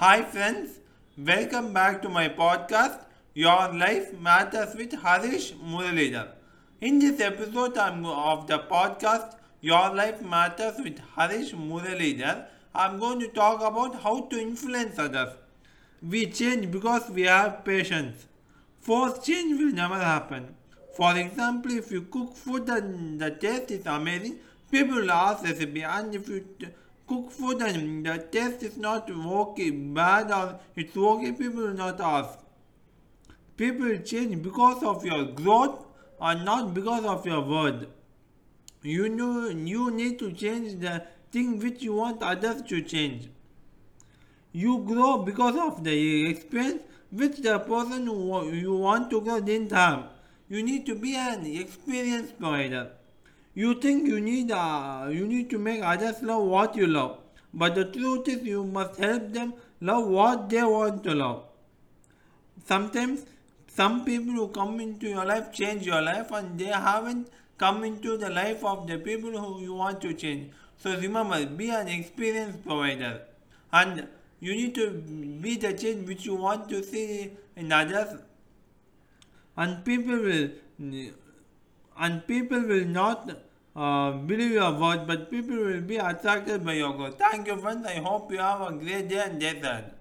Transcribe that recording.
Hi, friends. Welcome back to my podcast, Your Life Matters with Harish Muralidhar. In this episode of the podcast, Your Life Matters with Harish Muralidhar, I'm going to talk about how to influence others. We change because we have patience. Forced change will never happen. For example, if you cook food and the taste is amazing, people will ask recipe. And if you t- cook food and the test is not working bad or it's working people not ask. People change because of your growth and not because of your word. You know, you need to change the thing which you want others to change. You grow because of the experience which the person you want to grow didn't have. You need to be an experience provider. You think you need uh, you need to make others love what you love, but the truth is you must help them love what they want to love. Sometimes some people who come into your life change your life and they haven't come into the life of the people who you want to change. So remember, be an experience provider and you need to be the change which you want to see in others and people will and people will not uh, believe your word but people will be attracted by your growth. Thank you friends. I hope you have a great day and day.